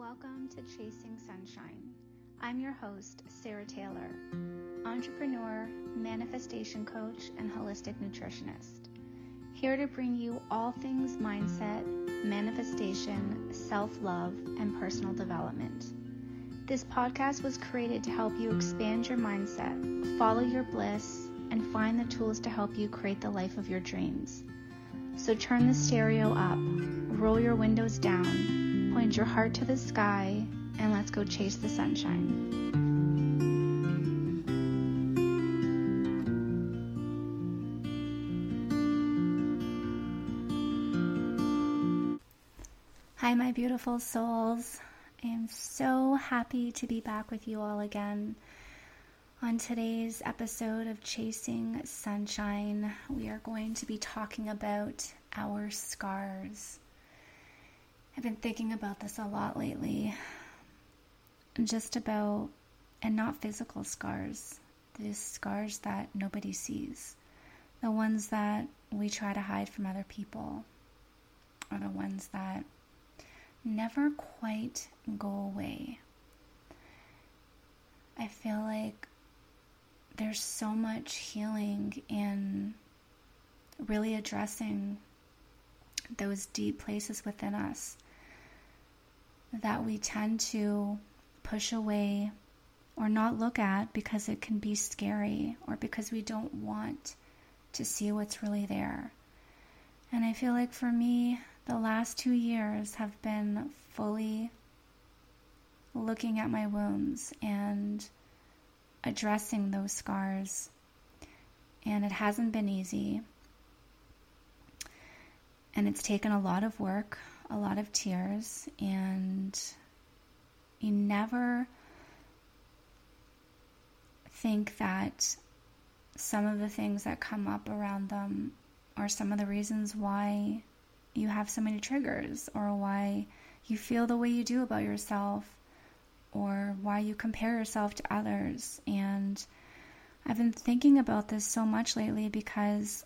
Welcome to Chasing Sunshine. I'm your host, Sarah Taylor, entrepreneur, manifestation coach, and holistic nutritionist. Here to bring you all things mindset, manifestation, self love, and personal development. This podcast was created to help you expand your mindset, follow your bliss, and find the tools to help you create the life of your dreams. So turn the stereo up, roll your windows down, point your heart to the sky, and let's go chase the sunshine. Hi, my beautiful souls. I am so happy to be back with you all again. On today's episode of Chasing Sunshine, we are going to be talking about our scars. I've been thinking about this a lot lately. Just about, and not physical scars, the scars that nobody sees, the ones that we try to hide from other people, are the ones that never quite go away. I feel like there's so much healing in really addressing those deep places within us that we tend to push away or not look at because it can be scary or because we don't want to see what's really there. And I feel like for me, the last two years have been fully looking at my wounds and addressing those scars. And it hasn't been easy. And it's taken a lot of work, a lot of tears, and you never think that some of the things that come up around them are some of the reasons why you have so many triggers or why you feel the way you do about yourself or why you compare yourself to others. And I've been thinking about this so much lately because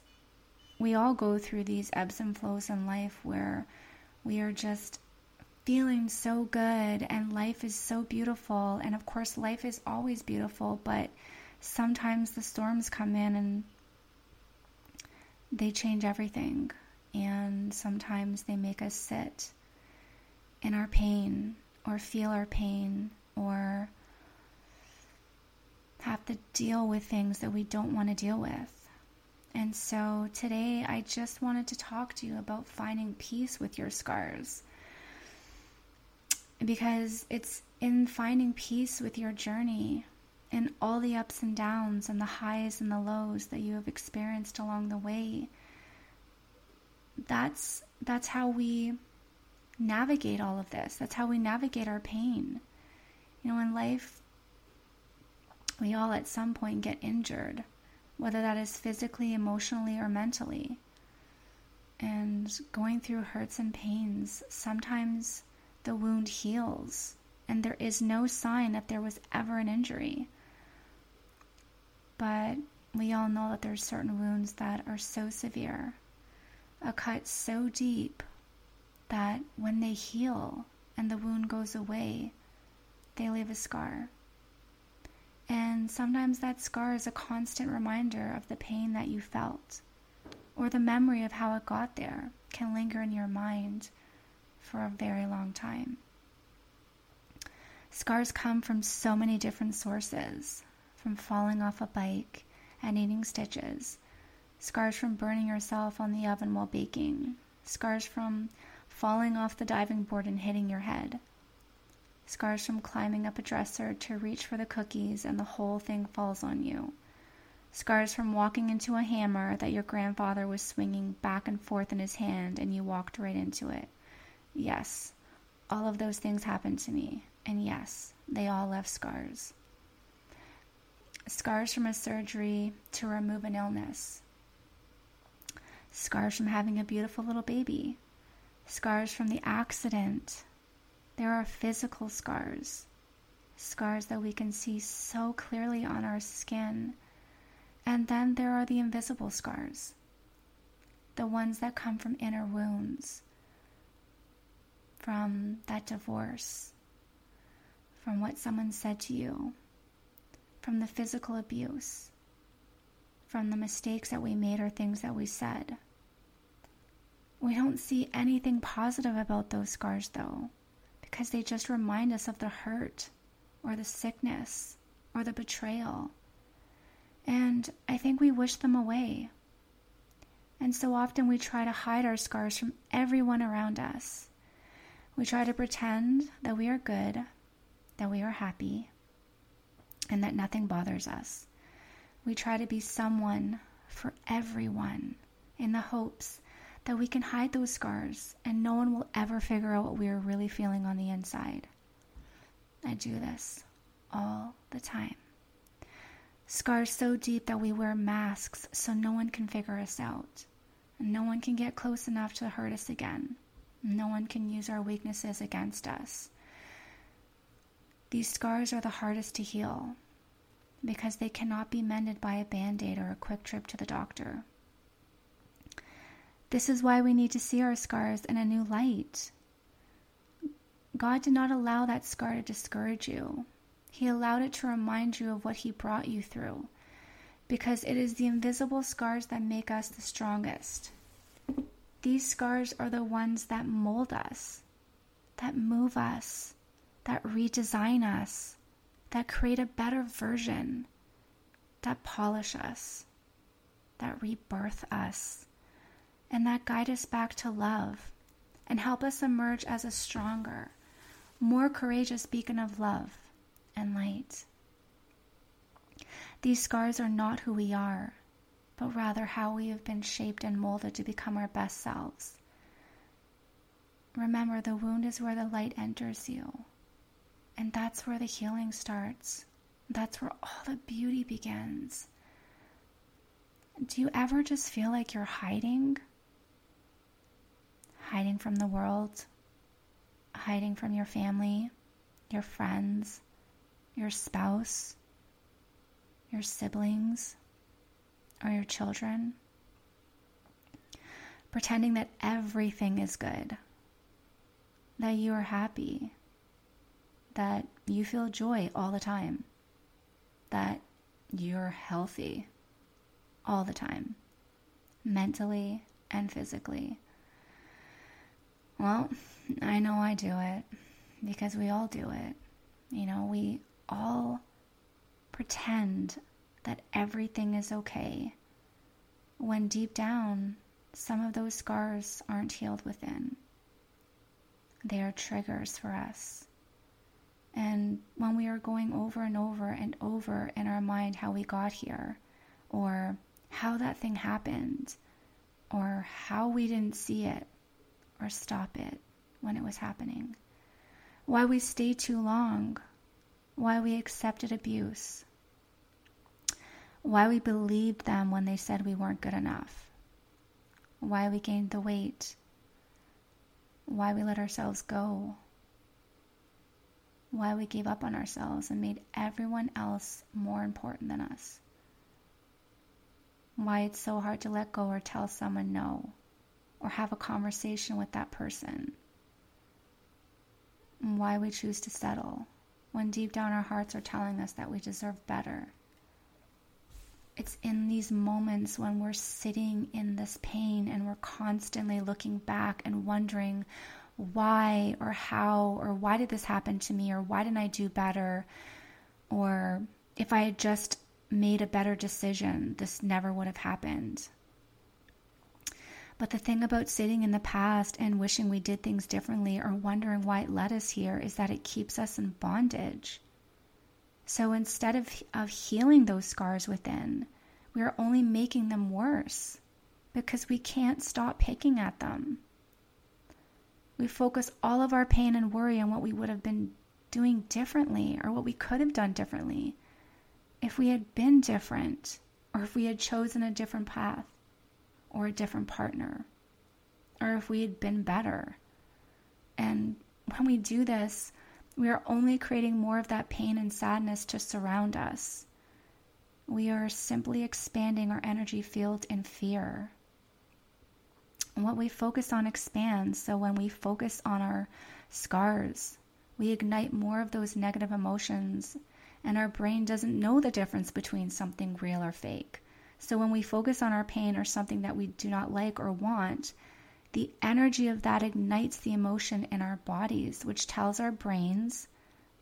we all go through these ebbs and flows in life where we are just feeling so good and life is so beautiful. And of course, life is always beautiful, but sometimes the storms come in and they change everything and sometimes they make us sit in our pain or feel our pain or have to deal with things that we don't want to deal with. And so today I just wanted to talk to you about finding peace with your scars. Because it's in finding peace with your journey and all the ups and downs and the highs and the lows that you have experienced along the way that's that's how we navigate all of this. That's how we navigate our pain. You know, in life, we all at some point get injured, whether that is physically, emotionally, or mentally. And going through hurts and pains, sometimes the wound heals, and there is no sign that there was ever an injury. But we all know that there's certain wounds that are so severe a cut so deep that when they heal and the wound goes away, they leave a scar. And sometimes that scar is a constant reminder of the pain that you felt, or the memory of how it got there can linger in your mind for a very long time. Scars come from so many different sources from falling off a bike and eating stitches scars from burning yourself on the oven while baking, scars from falling off the diving board and hitting your head, scars from climbing up a dresser to reach for the cookies and the whole thing falls on you, scars from walking into a hammer that your grandfather was swinging back and forth in his hand and you walked right into it. Yes, all of those things happened to me, and yes, they all left scars. Scars from a surgery to remove an illness, scars from having a beautiful little baby, scars from the accident. There are physical scars, scars that we can see so clearly on our skin. And then there are the invisible scars, the ones that come from inner wounds, from that divorce, from what someone said to you, from the physical abuse, from the mistakes that we made or things that we said. We don't see anything positive about those scars, though, because they just remind us of the hurt or the sickness or the betrayal. And I think we wish them away. And so often we try to hide our scars from everyone around us. We try to pretend that we are good, that we are happy, and that nothing bothers us. We try to be someone for everyone in the hopes that we can hide those scars and no one will ever figure out what we are really feeling on the inside. I do this all the time. Scars so deep that we wear masks so no one can figure us out. No one can get close enough to hurt us again. No one can use our weaknesses against us. These scars are the hardest to heal because they cannot be mended by a band aid or a quick trip to the doctor. This is why we need to see our scars in a new light. God did not allow that scar to discourage you. He allowed it to remind you of what He brought you through, because it is the invisible scars that make us the strongest. These scars are the ones that mold us, that move us, that redesign us, that create a better version, that polish us, that rebirth us and that guide us back to love and help us emerge as a stronger, more courageous beacon of love and light. These scars are not who we are, but rather how we have been shaped and molded to become our best selves. Remember, the wound is where the light enters you, and that's where the healing starts. That's where all the beauty begins. Do you ever just feel like you're hiding? Hiding from the world, hiding from your family, your friends, your spouse, your siblings, or your children. Pretending that everything is good, that you are happy, that you feel joy all the time, that you're healthy all the time, mentally and physically. Well, I know I do it because we all do it. You know, we all pretend that everything is okay when deep down, some of those scars aren't healed within. They are triggers for us. And when we are going over and over and over in our mind how we got here, or how that thing happened, or how we didn't see it, or stop it when it was happening, why we stayed too long, why we accepted abuse, why we believed them when they said we weren't good enough, why we gained the weight, why we let ourselves go, why we gave up on ourselves and made everyone else more important than us, why it's so hard to let go or tell someone no or have a conversation with that person. And why we choose to settle when deep down our hearts are telling us that we deserve better. It's in these moments when we're sitting in this pain and we're constantly looking back and wondering why or how or why did this happen to me or why didn't I do better or if I had just made a better decision, this never would have happened. But the thing about sitting in the past and wishing we did things differently or wondering why it led us here is that it keeps us in bondage. So instead of, of healing those scars within, we are only making them worse because we can't stop picking at them. We focus all of our pain and worry on what we would have been doing differently or what we could have done differently if we had been different or if we had chosen a different path or a different partner, or if we had been better. And when we do this, we are only creating more of that pain and sadness to surround us. We are simply expanding our energy field in fear. And what we focus on expands. So when we focus on our scars, we ignite more of those negative emotions, and our brain doesn't know the difference between something real or fake. So when we focus on our pain or something that we do not like or want, the energy of that ignites the emotion in our bodies, which tells our brains,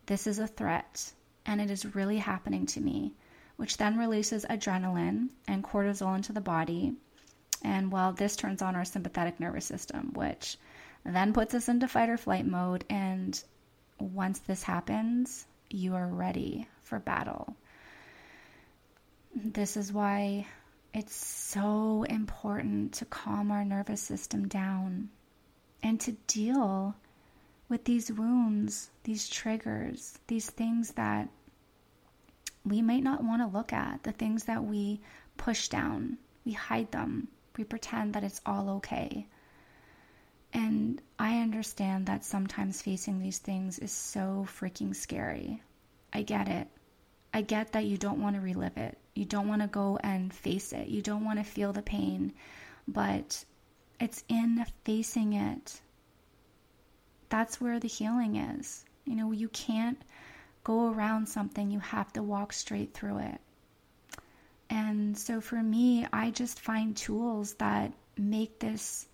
this is a threat and it is really happening to me, which then releases adrenaline and cortisol into the body. And well, this turns on our sympathetic nervous system, which then puts us into fight or flight mode. And once this happens, you are ready for battle. This is why it's so important to calm our nervous system down and to deal with these wounds, these triggers, these things that we might not want to look at, the things that we push down, we hide them, we pretend that it's all okay. And I understand that sometimes facing these things is so freaking scary. I get it. I get that you don't want to relive it. You don't want to go and face it. You don't want to feel the pain. But it's in facing it that's where the healing is. You know, you can't go around something, you have to walk straight through it. And so for me, I just find tools that make this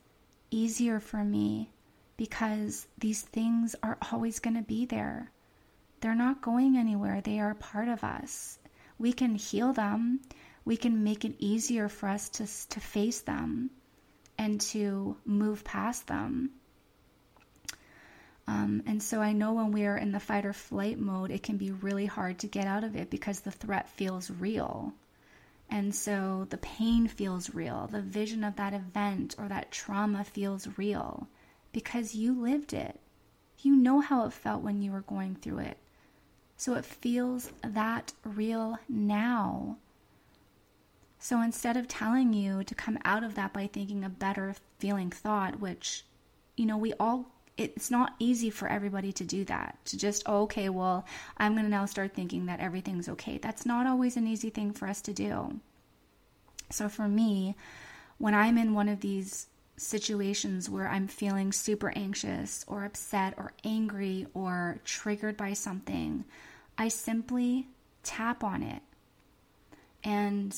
easier for me because these things are always going to be there. They're not going anywhere, they are part of us. We can heal them, we can make it easier for us to, to face them and to move past them. Um, and so I know when we are in the fight or flight mode, it can be really hard to get out of it because the threat feels real. And so the pain feels real. The vision of that event or that trauma feels real because you lived it. You know how it felt when you were going through it. So it feels that real now. So instead of telling you to come out of that by thinking a better feeling thought, which, you know, we all it's not easy for everybody to do that. To just, oh, okay, well, I'm going to now start thinking that everything's okay. That's not always an easy thing for us to do. So for me, when I'm in one of these situations where I'm feeling super anxious or upset or angry or triggered by something, I simply tap on it. And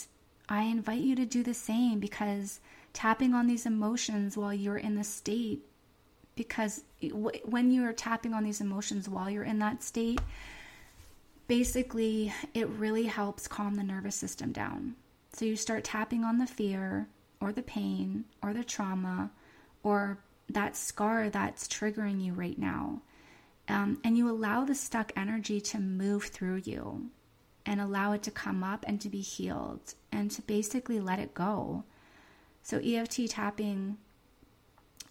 I invite you to do the same because tapping on these emotions while you're in the state because when you're tapping on these emotions while you're in that state, basically it really helps calm the nervous system down. So you start tapping on the fear or the pain or the trauma or that scar that's triggering you right now. Um, and you allow the stuck energy to move through you and allow it to come up and to be healed and to basically let it go. So, EFT tapping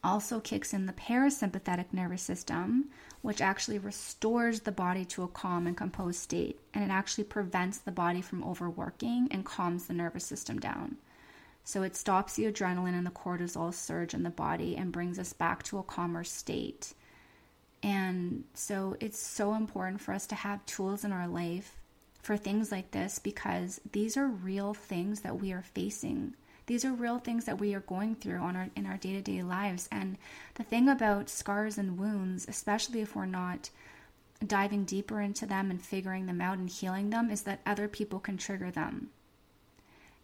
also kicks in the parasympathetic nervous system, which actually restores the body to a calm and composed state. And it actually prevents the body from overworking and calms the nervous system down. So it stops the adrenaline and the cortisol surge in the body and brings us back to a calmer state. And so it's so important for us to have tools in our life for things like this because these are real things that we are facing these are real things that we are going through on our in our day-to-day lives. And the thing about scars and wounds, especially if we're not diving deeper into them and figuring them out and healing them, is that other people can trigger them.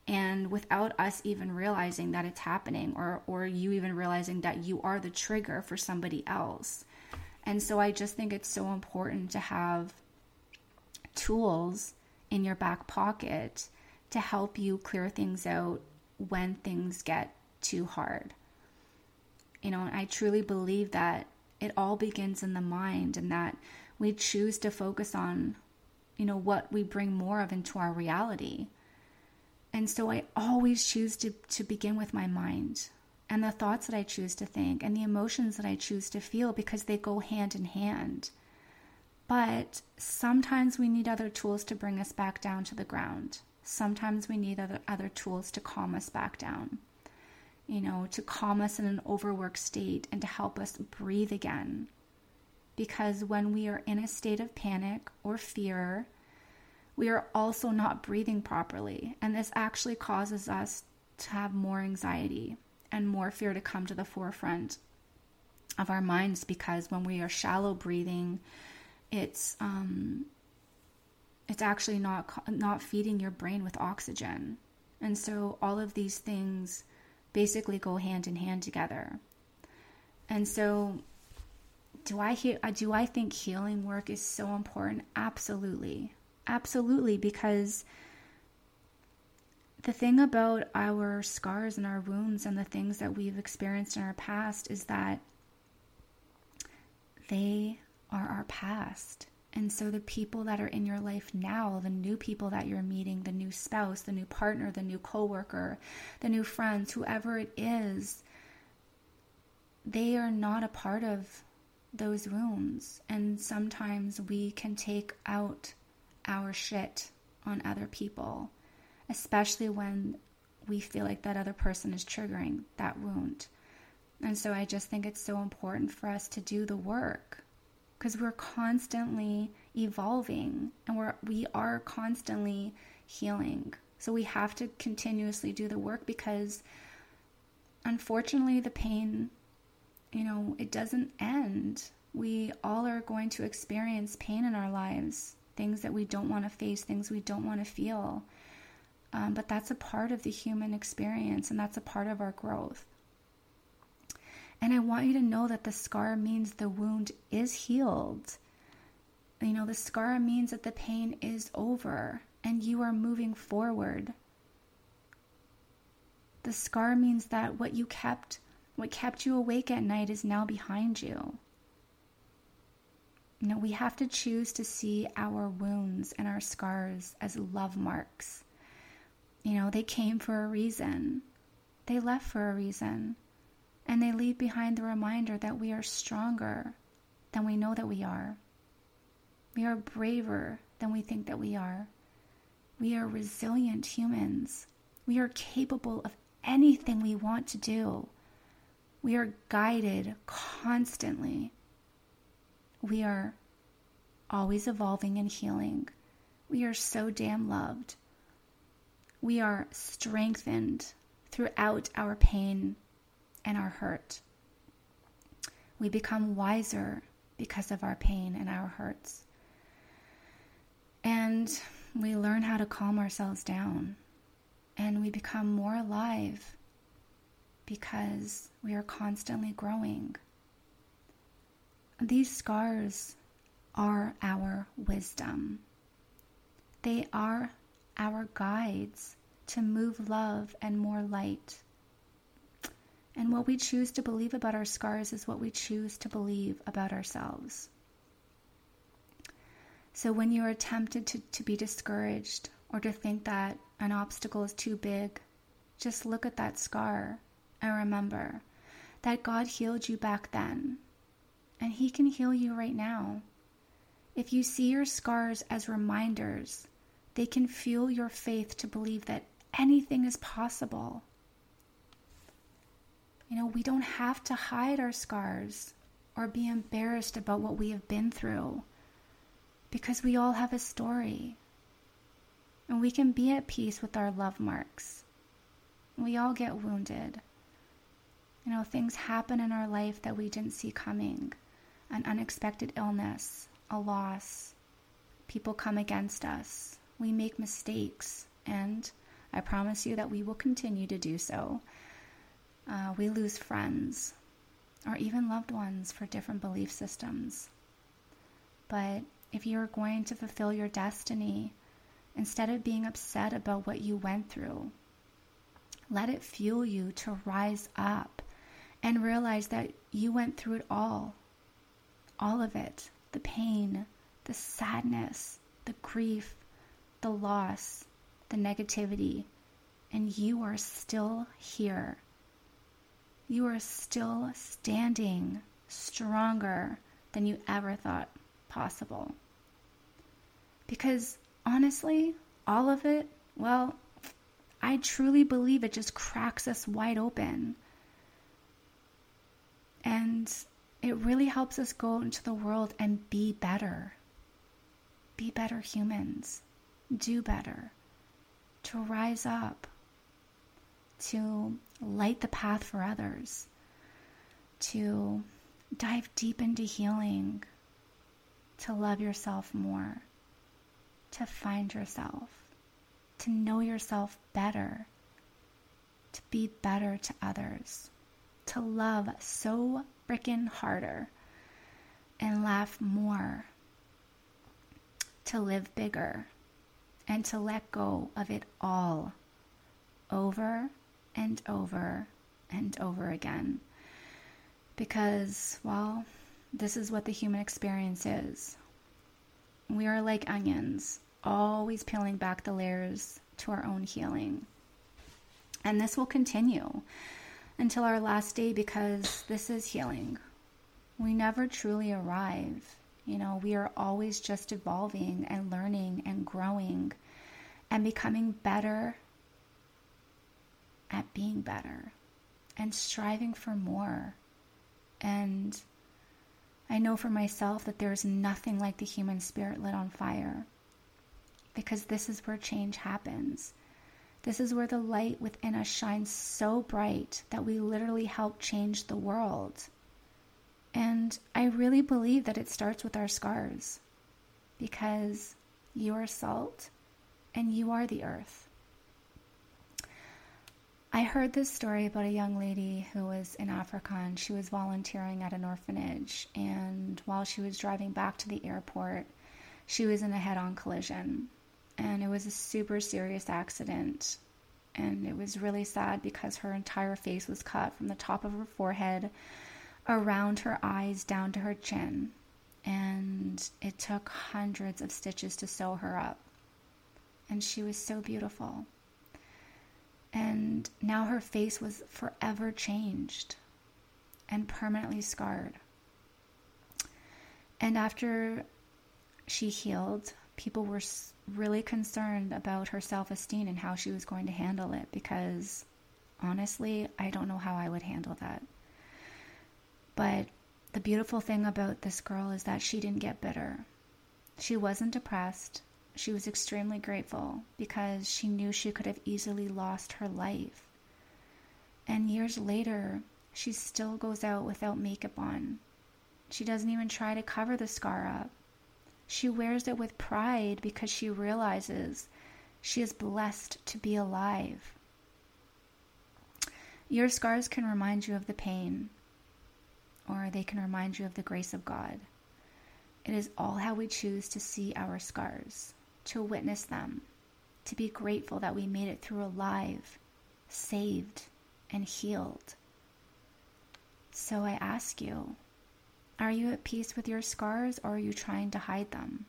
And without us even realizing that it's happening or or you even realizing that you are the trigger for somebody else. And so I just think it's so important to have tools in your back pocket to help you clear things out when things get too hard. You know, I truly believe that it all begins in the mind and that we choose to focus on, you know, what we bring more of into our reality. And so I always choose to, to begin with my mind and the thoughts that I choose to think and the emotions that I choose to feel because they go hand in hand. But sometimes we need other tools to bring us back down to the ground sometimes we need other, other tools to calm us back down, you know, to calm us in an overworked state and to help us breathe again. Because when we are in a state of panic or fear, we are also not breathing properly. And this actually causes us to have more anxiety and more fear to come to the forefront of our minds because when we are shallow breathing, it's um, it's actually not not feeding your brain with oxygen. And so all of these things basically go hand in hand together. And so do I hear do I think healing work is so important? Absolutely. Absolutely because the thing about our scars and our wounds and the things that we've experienced in our past is that they are our past. And so the people that are in your life now, the new people that you're meeting, the new spouse, the new partner, the new coworker, the new friends, whoever it is, they are not a part of those wounds. And sometimes we can take out our shit on other people, especially when we feel like that other person is triggering that wound. And so I just think it's so important for us to do the work because we're constantly evolving and we're we are constantly healing. So we have to continuously do the work because unfortunately the pain you know, it doesn't end. We all are going to experience pain in our lives, things that we don't want to face, things we don't want to feel. Um, but that's a part of the human experience and that's a part of our growth. And I want you to know that the scar means the wound is healed. You know, the scar means that the pain is over and you are moving forward. The scar means that what you kept, what kept you awake at night is now behind you. You know, we have to choose to see our wounds and our scars as love marks. You know, they came for a reason, they left for a reason and they leave behind the reminder that we are stronger than we know that we are. We are braver than we think that we are. We are resilient humans. We are capable of anything we want to do. We are guided constantly. We are always evolving and healing. We are so damn loved. We are strengthened throughout our pain and our hurt. We become wiser because of our pain and our hurts. And we learn how to calm ourselves down. And we become more alive because we are constantly growing. These scars are our wisdom. They are our guides to move love and more light and what we choose to believe about our scars is what we choose to believe about ourselves. So when you are tempted to, to be discouraged or to think that an obstacle is too big, just look at that scar and remember that God healed you back then, and He can heal you right now. If you see your scars as reminders, they can fuel your faith to believe that anything is possible. You know, we don't have to hide our scars or be embarrassed about what we have been through because we all have a story. And we can be at peace with our love marks. We all get wounded. You know, things happen in our life that we didn't see coming an unexpected illness, a loss. People come against us. We make mistakes. And I promise you that we will continue to do so. Uh, we lose friends or even loved ones for different belief systems. But if you're going to fulfill your destiny, instead of being upset about what you went through, let it fuel you to rise up and realize that you went through it all. All of it the pain, the sadness, the grief, the loss, the negativity, and you are still here you are still standing stronger than you ever thought possible. Because honestly, all of it, well, I truly believe it just cracks us wide open. And it really helps us go into the world and be better. Be better humans. Do better. To rise up to light the path for others, to dive deep into healing, to love yourself more, to find yourself, to know yourself better, to be better to others, to love so frickin' harder and laugh more, to live bigger, and to let go of it all over and over and over again. Because, well, this is what the human experience is. We are like onions, always peeling back the layers to our own healing. And this will continue until our last day because this is healing. We never truly arrive. You know, we are always just evolving and learning and growing and becoming better at being better and striving for more. And I know for myself that there is nothing like the human spirit lit on fire because this is where change happens. This is where the light within us shines so bright that we literally help change the world. And I really believe that it starts with our scars because you are salt and you are the earth. I heard this story about a young lady who was in Africa and she was volunteering at an orphanage. And while she was driving back to the airport, she was in a head on collision. And it was a super serious accident. And it was really sad because her entire face was cut from the top of her forehead, around her eyes, down to her chin. And it took hundreds of stitches to sew her up. And she was so beautiful and now her face was forever changed and permanently scarred. And after she healed, people were really concerned about her self esteem and how she was going to handle it because honestly, I don't know how I would handle that. But the beautiful thing about this girl is that she didn't get bitter. She wasn't depressed she was extremely grateful because she knew she could have easily lost her life. And years later, she still goes out without makeup on. She doesn't even try to cover the scar up. She wears it with pride because she realizes she is blessed to be alive. Your scars can remind you of the pain, or they can remind you of the grace of God. It is all how we choose to see our scars to witness them, to be grateful that we made it through alive, saved, and healed. So I ask you, are you at peace with your scars or are you trying to hide them?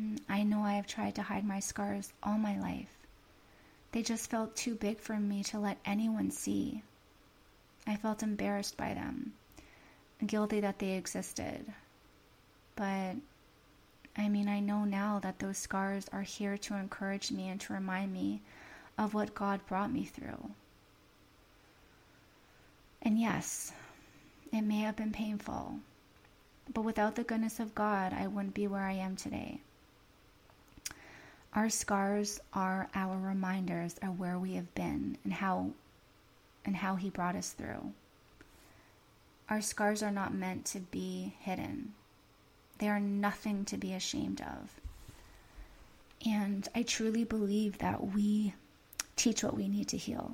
Mm, I know I have tried to hide my scars all my life. They just felt too big for me to let anyone see. I felt embarrassed by them, guilty that they existed. But I mean, I know now that those scars are here to encourage me and to remind me of what God brought me through. And yes, it may have been painful, but without the goodness of God, I wouldn't be where I am today. Our scars are our reminders of where we have been and how and how he brought us through. Our scars are not meant to be hidden. They are nothing to be ashamed of. And I truly believe that we teach what we need to heal.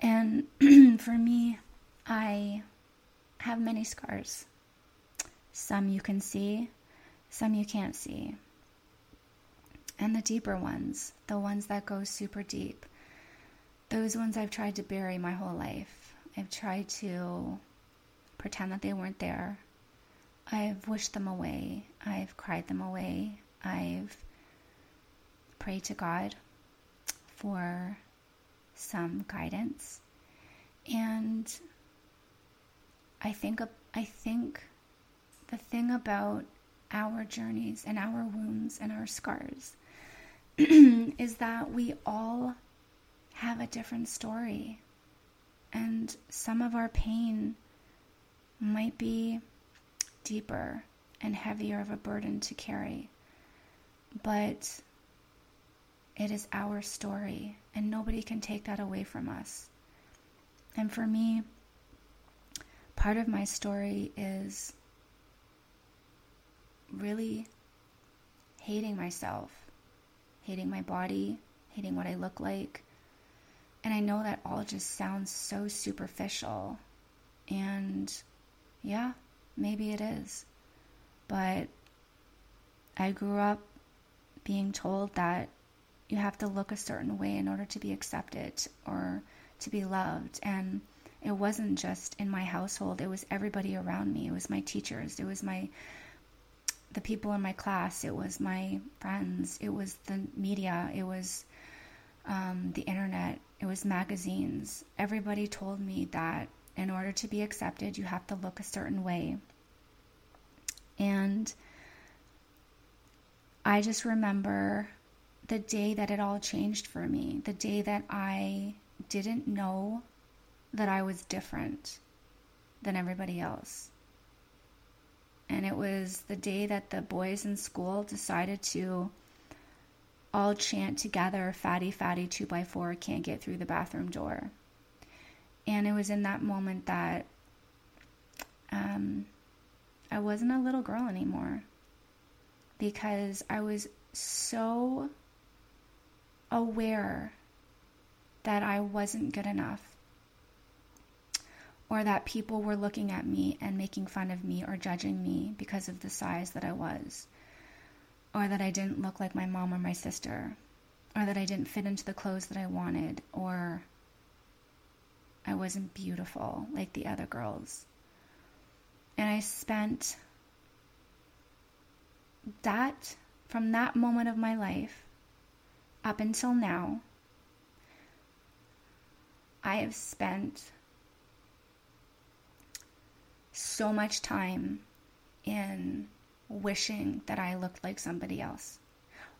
And for me, I have many scars. Some you can see, some you can't see. And the deeper ones, the ones that go super deep, those ones I've tried to bury my whole life. I've tried to pretend that they weren't there. I've wished them away. I've cried them away. I've prayed to God for some guidance. And I think I think the thing about our journeys and our wounds and our scars is that we all have a different story. And some of our pain might be deeper and heavier of a burden to carry. But it is our story, and nobody can take that away from us. And for me, part of my story is really hating myself, hating my body, hating what I look like. And I know that all just sounds so superficial. And yeah, maybe it is. But I grew up being told that you have to look a certain way in order to be accepted or to be loved. And it wasn't just in my household, it was everybody around me. It was my teachers, it was my the people in my class, it was my friends, it was the media, it was um, the internet, it was magazines. Everybody told me that in order to be accepted, you have to look a certain way. And I just remember the day that it all changed for me, the day that I didn't know that I was different than everybody else. And it was the day that the boys in school decided to all chant together, Fatty, Fatty, 2 by 4 can't get through the bathroom door. And it was in that moment that um, I wasn't a little girl anymore because I was so aware that I wasn't good enough or that people were looking at me and making fun of me or judging me because of the size that I was, or that I didn't look like my mom or my sister, or that I didn't fit into the clothes that I wanted, or I wasn't beautiful like the other girls. And I spent that, from that moment of my life up until now, I have spent so much time in wishing that I looked like somebody else,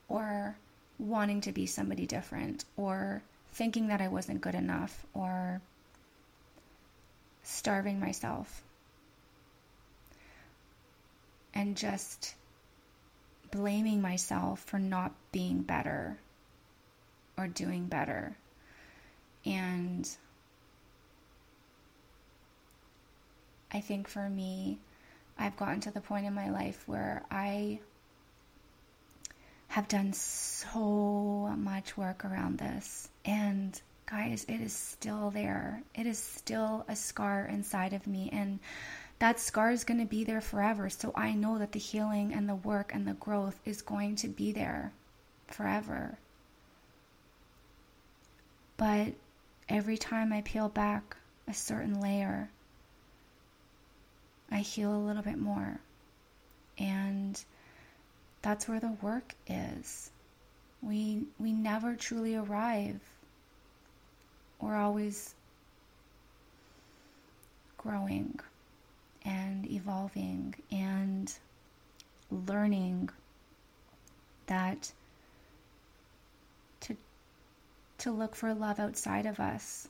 or wanting to be somebody different, or thinking that I wasn't good enough, or starving myself and just blaming myself for not being better or doing better. And I think for me, I've gotten to the point in my life where I have done so much work around this. And guys, it is still there. It is still a scar inside of me. And that scar is going to be there forever. So I know that the healing and the work and the growth is going to be there forever. But every time I peel back a certain layer, I heal a little bit more. And that's where the work is. We we never truly arrive we're always growing and evolving and learning that to to look for love outside of us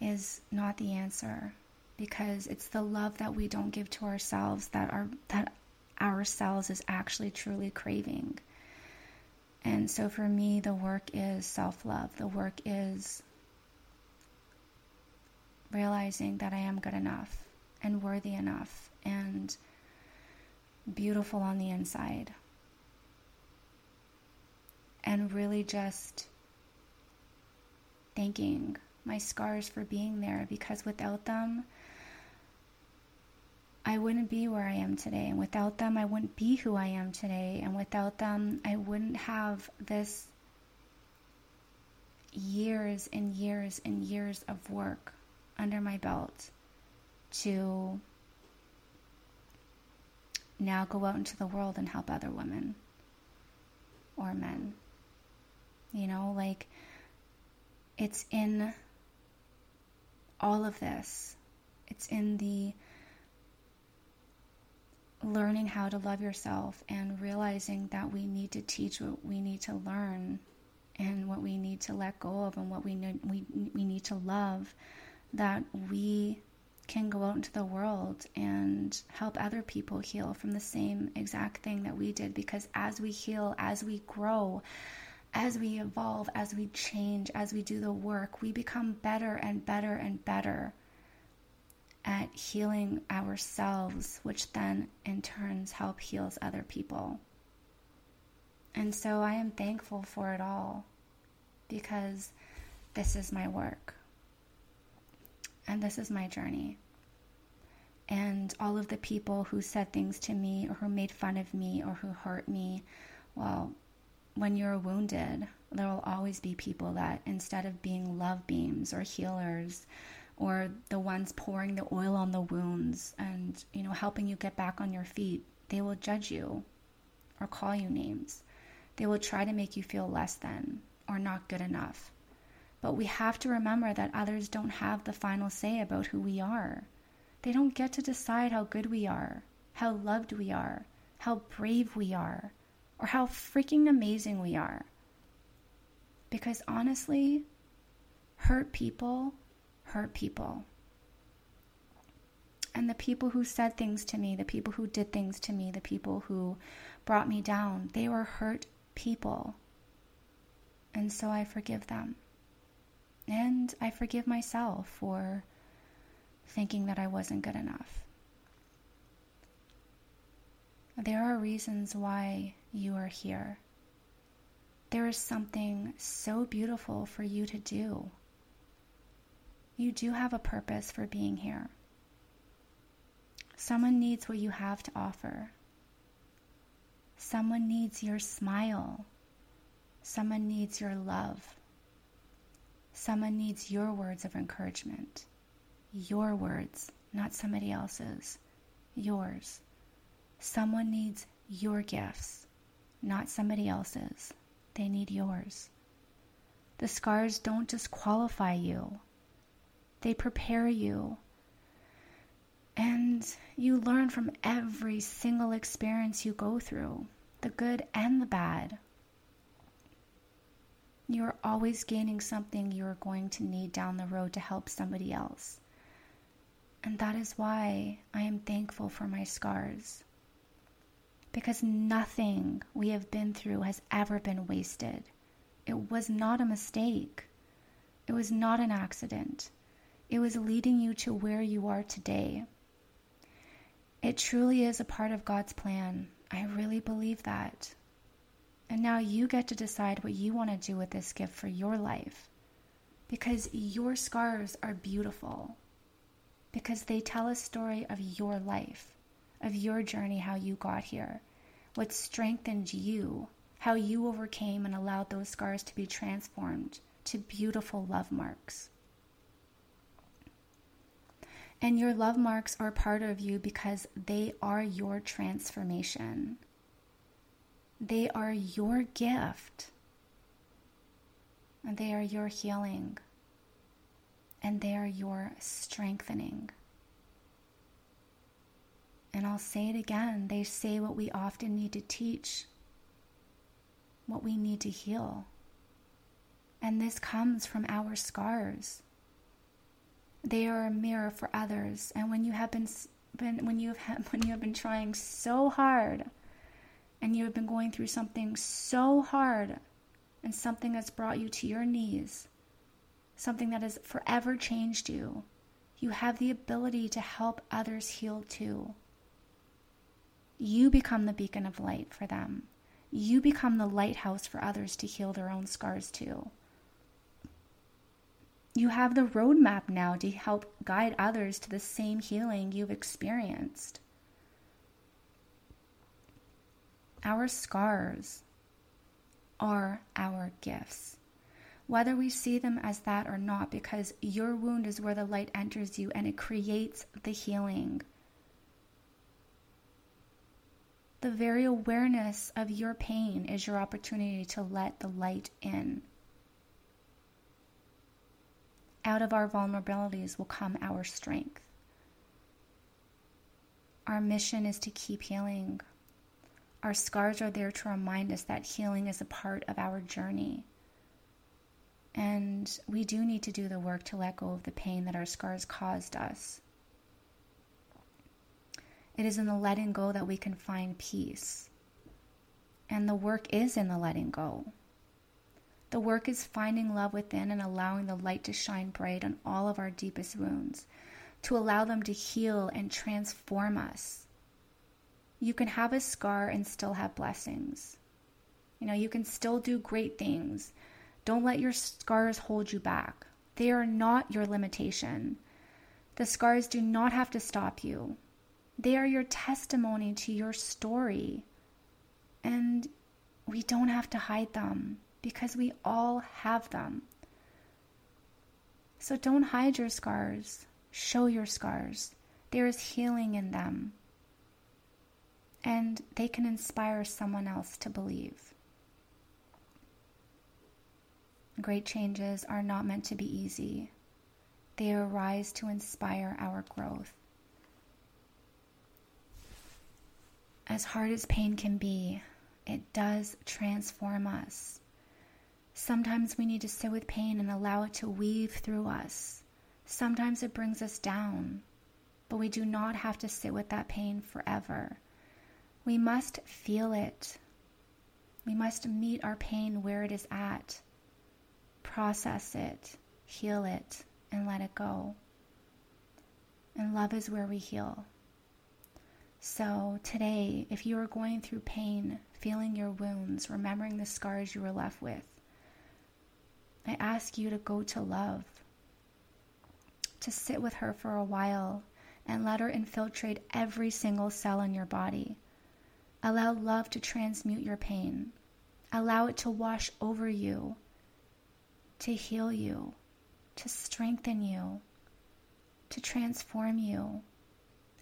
is not the answer because it's the love that we don't give to ourselves that our that ourselves is actually truly craving. And so for me, the work is self love. The work is realizing that I am good enough and worthy enough and beautiful on the inside. And really just thanking my scars for being there because without them, I wouldn't be where I am today. And without them, I wouldn't be who I am today. And without them, I wouldn't have this years and years and years of work under my belt to now go out into the world and help other women or men. You know, like it's in all of this, it's in the learning how to love yourself and realizing that we need to teach what we need to learn and what we need to let go of and what we need, we, we need to love that we can go out into the world and help other people heal from the same exact thing that we did. Because as we heal as we grow as we evolve as we change as we do the work we become better and better and better at healing ourselves, which then in turns help heals other people. And so I am thankful for it all because this is my work and this is my journey. And all of the people who said things to me or who made fun of me or who hurt me, well, when you're wounded, there will always be people that instead of being love beams or healers or the ones pouring the oil on the wounds and you know helping you get back on your feet, they will judge you or call you names. They will try to make you feel less than or not good enough. But we have to remember that others don't have the final say about who we are. They don't get to decide how good we are, how loved we are, how brave we are, or how freaking amazing we are. Because honestly, hurt people hurt people. And the people who said things to me, the people who did things to me, the people who brought me down, they were hurt people. And so I forgive them. And I forgive myself for thinking that I wasn't good enough. There are reasons why you are here. There is something so beautiful for you to do. You do have a purpose for being here. Someone needs what you have to offer. Someone needs your smile. Someone needs your love. Someone needs your words of encouragement. Your words, not somebody else's. Yours. Someone needs your gifts, not somebody else's. They need yours. The scars don't disqualify you, they prepare you. And you learn from every single experience you go through, the good and the bad. You're always gaining something you're going to need down the road to help somebody else. And that is why I am thankful for my scars because nothing we have been through has ever been wasted. It was not a mistake. It was not an accident. It was leading you to where you are today. It truly is a part of God's plan. I really believe that. And now you get to decide what you want to do with this gift for your life. Because your scars are beautiful. Because they tell a story of your life of your journey, how you got here, what strengthened you, how you overcame and allowed those scars to be transformed to beautiful love marks. And your love marks are part of you because they are your transformation. They are your gift. And they are your healing. And they are your strengthening. And I'll say it again they say what we often need to teach, what we need to heal. And this comes from our scars. They are a mirror for others. And when you have been, been when you have when you have been trying so hard and you have been going through something so hard and something that's brought you to your knees, something that has forever changed you, you have the ability to help others heal too. You become the beacon of light for them. You become the lighthouse for others to heal their own scars too. You have the roadmap now to help guide others to the same healing you've experienced. Our scars are our gifts. Whether we see them as that or not, because your wound is where the light enters you and it creates the healing. The very awareness of your pain is your opportunity to let the light in. Out of our vulnerabilities will come our strength. Our mission is to keep healing. Our scars are there to remind us that healing is a part of our journey. And we do need to do the work to let go of the pain that our scars caused us. It is in the letting go that we can find peace. And the work is in the letting go. The work is finding love within and allowing the light to shine bright on all of our deepest wounds. to allow them to heal and transform us. You can have a scar and still have blessings. You know, you can still do great things. Don't let your scars hold you back. They are not your limitation. The scars do not have to stop you. They are your testimony to your story. And we don't have to hide them because we all have them. So don't hide your scars, show your scars. There is healing in them. And they can inspire someone else to believe. Great changes are not meant to be easy, they arise to inspire our growth. As hard as pain can be, it does transform us. Sometimes we need to sit with pain and allow it to weave through us. Sometimes it brings us down, but we do not have to sit with that pain forever. We must feel it. We must meet our pain where it is at, process it, heal it, and let it go. And love is where we heal. So, today, if you are going through pain, feeling your wounds, remembering the scars you were left with, I ask you to go to love, to sit with her for a while and let her infiltrate every single cell in your body. Allow love to transmute your pain. Allow it to wash over you, to heal you, to strengthen you, to transform you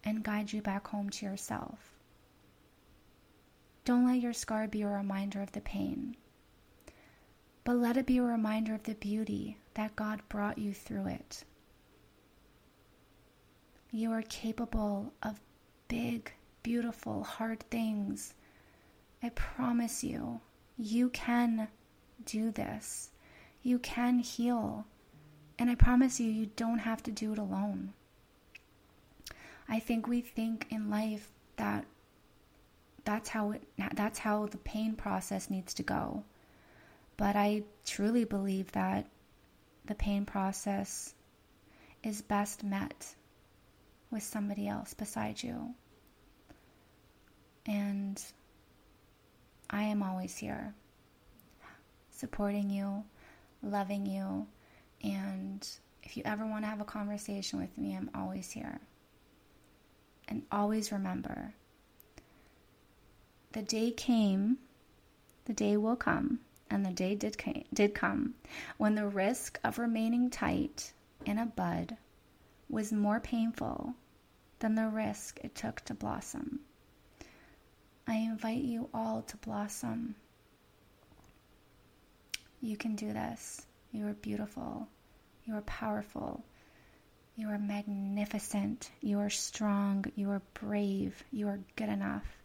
and guide you back home to yourself. Don't let your scar be a reminder of the pain, but let it be a reminder of the beauty that God brought you through it. You are capable of big, beautiful, hard things. I promise you, you can do this. You can heal. And I promise you, you don't have to do it alone. I think we think in life that that's how it that's how the pain process needs to go. But I truly believe that the pain process is best met with somebody else beside you. And I am always here, supporting you, loving you, and if you ever want to have a conversation with me, I'm always here. And always remember the day came, the day will come, and the day did, did come when the risk of remaining tight in a bud was more painful than the risk it took to blossom. I invite you all to blossom. You can do this. You are beautiful. You are powerful. You are magnificent. You are strong. You are brave. You are good enough.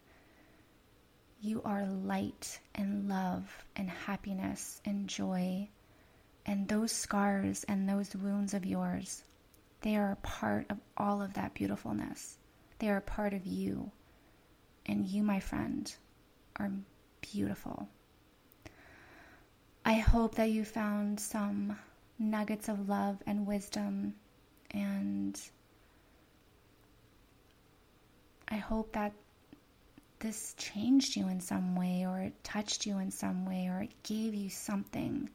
You are light and love and happiness and joy. And those scars and those wounds of yours, they are a part of all of that beautifulness. They are a part of you. And you, my friend, are beautiful. I hope that you found some nuggets of love and wisdom and I hope that this changed you in some way, or it touched you in some way, or it gave you something.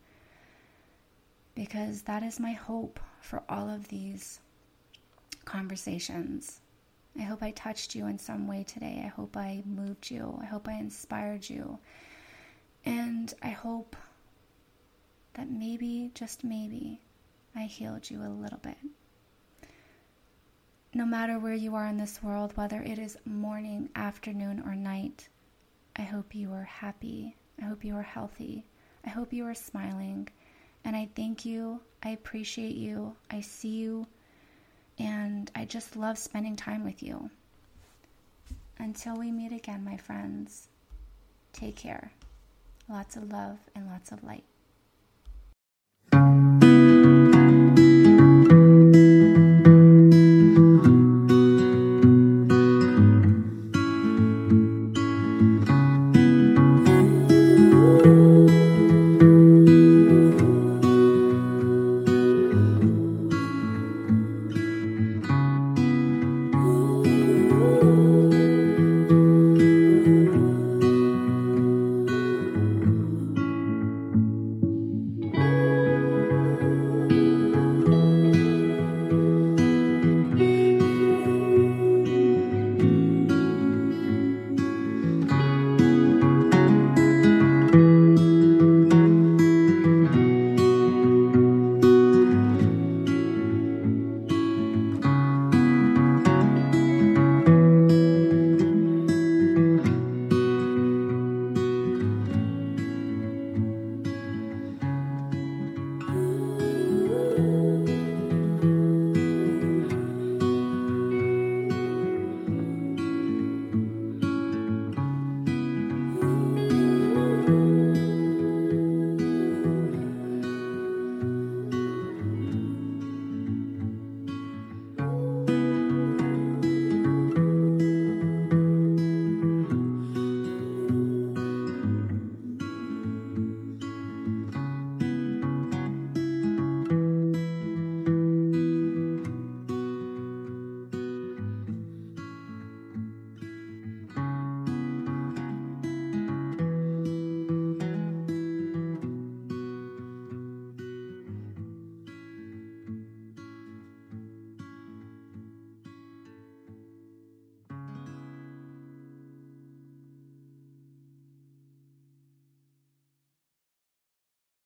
Because that is my hope for all of these conversations. I hope I touched you in some way today. I hope I moved you. I hope I inspired you. And I hope that maybe, just maybe, I healed you a little bit no matter where you are in this world, whether it is morning, afternoon, or night, I hope you are happy. I hope you are healthy. I hope you are smiling. And I thank you. I appreciate you. I see you. And I just love spending time with you. Until we meet again, my friends, take care. Lots of love and lots of light.